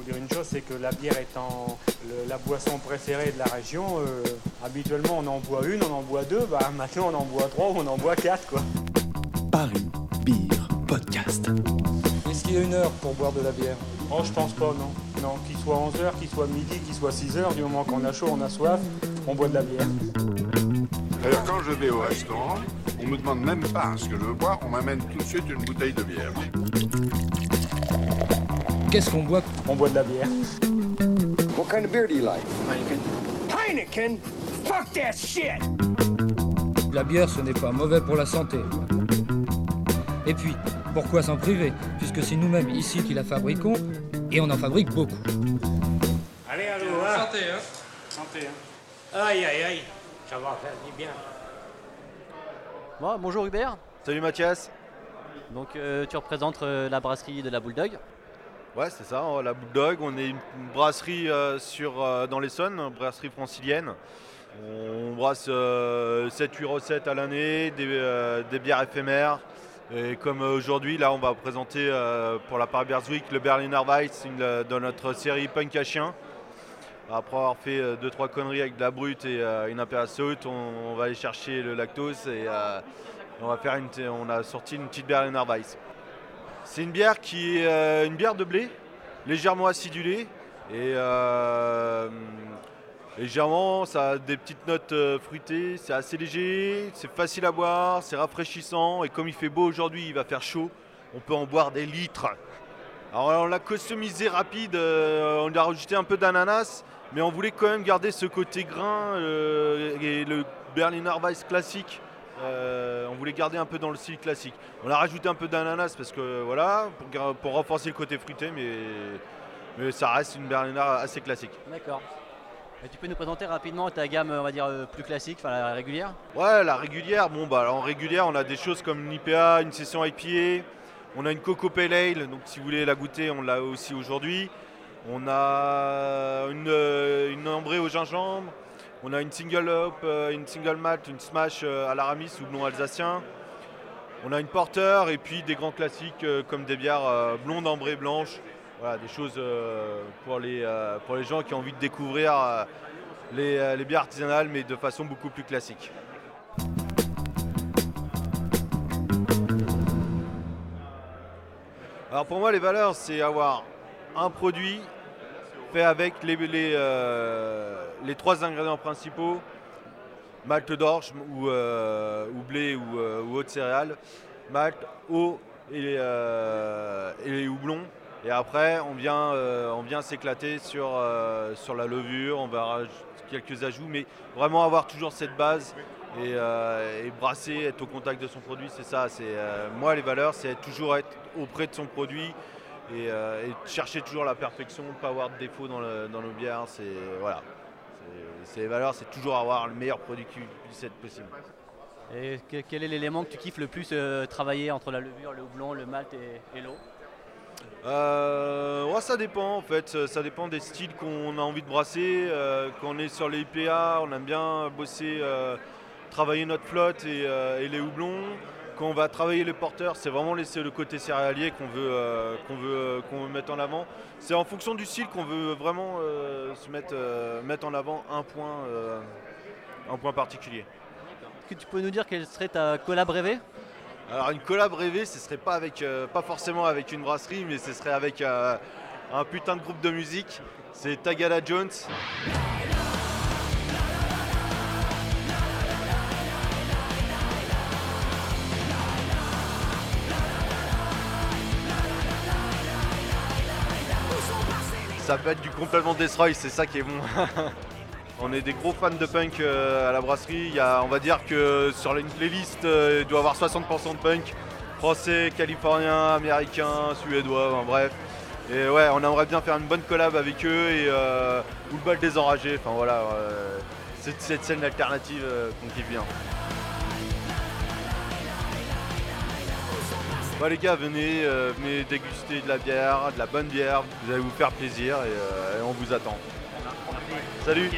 faut dire une chose, c'est que la bière étant le- la boisson préférée de la région, euh, habituellement on en boit une, on en boit deux, bah maintenant on en boit trois ou on en boit quatre quoi. Paris Beer Podcast. Est-ce qu'il y a une heure pour boire de la bière? Oh je pense pas non. Non, qu'il soit 11h, qu'il soit midi, qu'il soit 6h, du moment qu'on a chaud, on a soif, on boit de la bière. D'ailleurs, quand je vais au restaurant, on me demande même pas ce que je veux boire, on m'amène tout de suite une bouteille de bière. Qu'est-ce qu'on boit On boit de la bière. What kind of beer do you like? Heineken? Fuck that shit! La bière, ce n'est pas mauvais pour la santé. Et puis, pourquoi s'en priver? Puisque c'est nous-mêmes ici qui la fabriquons, et on en fabrique beaucoup. Allez, allô, hein? Santé, hein? Santé, hein Aïe, aïe, aïe, ça va faire du bien. Moi, bonjour Hubert. Salut Mathias. Donc euh, tu représentes euh, la brasserie de la Bulldog. Ouais, c'est ça, la Bulldog. On est une brasserie euh, sur, euh, dans l'Essonne, brasserie francilienne. On brasse 7-8 recettes à l'année, des, euh, bières éphémères. Et comme euh, aujourd'hui, là, on va présenter euh, pour la Paris Beers Week le Berliner Weiss euh, dans notre série Punk à chien. Après avoir fait 2-3 conneries avec de la brute et euh, une impériale saute, on, on va aller chercher le lactose et euh, on, va faire une, on a sorti une petite Berliner Weiss. C'est une bière qui est euh, une bière de blé, légèrement acidulée et euh, légèrement ça a des petites notes euh, fruitées, c'est assez léger, c'est facile à boire, c'est rafraîchissant et comme il fait beau aujourd'hui, il va faire chaud, on peut en boire des litres. Alors on l'a customisé rapide, euh, on a rajouté un peu d'ananas, mais on voulait quand même garder ce côté grain et le Berliner Weiss classique. Euh, on voulait garder un peu dans le style classique. On a rajouté un peu d'ananas parce que voilà, pour, renforcer le côté fruité, mais, mais ça reste une Berliner assez classique. D'accord. Et tu peux nous présenter rapidement ta gamme, on va dire, euh, plus classique, enfin la régulière? Ouais, la régulière, bon bah en régulière on a des choses comme une IPA, une session IPA, on a une Coco Pale Ale, donc si vous voulez la goûter, on l'a aussi aujourd'hui. On a une, euh, une ambrée au gingembre, on a une single hop, euh, une single malt, une smash euh, à l'aramis ou blond alsacien. On a une porter et puis des grands classiques euh, comme des bières blondes, ambrées, blanches. Voilà, des choses pour, les, gens qui ont envie de découvrir les, les bières artisanales mais de façon beaucoup plus classique. Alors pour moi, les valeurs, c'est avoir un produit fait avec les, les, euh, les trois ingrédients principaux, malt d'orge ou, euh, ou blé ou, euh, ou autre céréales, malt, eau et, euh, et les houblons. Et après, on vient, vient s'éclater sur, sur la levure, on va rajouter quelques ajouts, mais vraiment avoir toujours cette base et, et brasser, être au contact de son produit, c'est ça. Moi les valeurs, c'est toujours être auprès de son produit et, euh, et chercher toujours la perfection, pas avoir de défauts dans, le- dans nos bières. C'est voilà. C'est- les valeurs, c'est toujours avoir le meilleur produit qui puisse être possible. Et que- quel est l'élément que tu kiffes le plus euh, travailler entre la levure, le houblon, le malt et, et l'eau? Euh, ouais, ça dépend en fait, ça dépend des styles qu'on a envie de brasser. Euh, quand on est sur les IPA, on aime bien bosser, travailler notre flotte et, et les houblons. Quand on va travailler les porteurs, c'est vraiment c'est le côté céréalier qu'on veut, euh, qu'on veut, euh, qu'on veut mettre en avant. C'est en fonction du style qu'on veut vraiment euh, se mettre, mettre en avant un point, un point particulier. Est-ce que tu peux nous dire quelle serait ta collab rêvée? Alors une collab rêvée, ce serait pas avec, pas forcément avec une brasserie, mais ce serait avec un putain de groupe de musique. C'est Tagada Jones. Ça peut être du complètement destroy, c'est ça qui est bon. On est des gros fans de punk euh, à la brasserie. On va dire que sur une playlist, euh, il doit y avoir 60% de punk. Français, californien, américain, suédois, enfin, bref. Et ouais, on aimerait bien faire une bonne collab avec eux et euh, ou le bal des enragés. Enfin voilà, c'est cette scène alternative qu'on kiffe bien. Bah, les gars, venez, euh, venez déguster de la bière, de la bonne bière. Vous allez vous faire plaisir et, euh, et on vous attend. Salut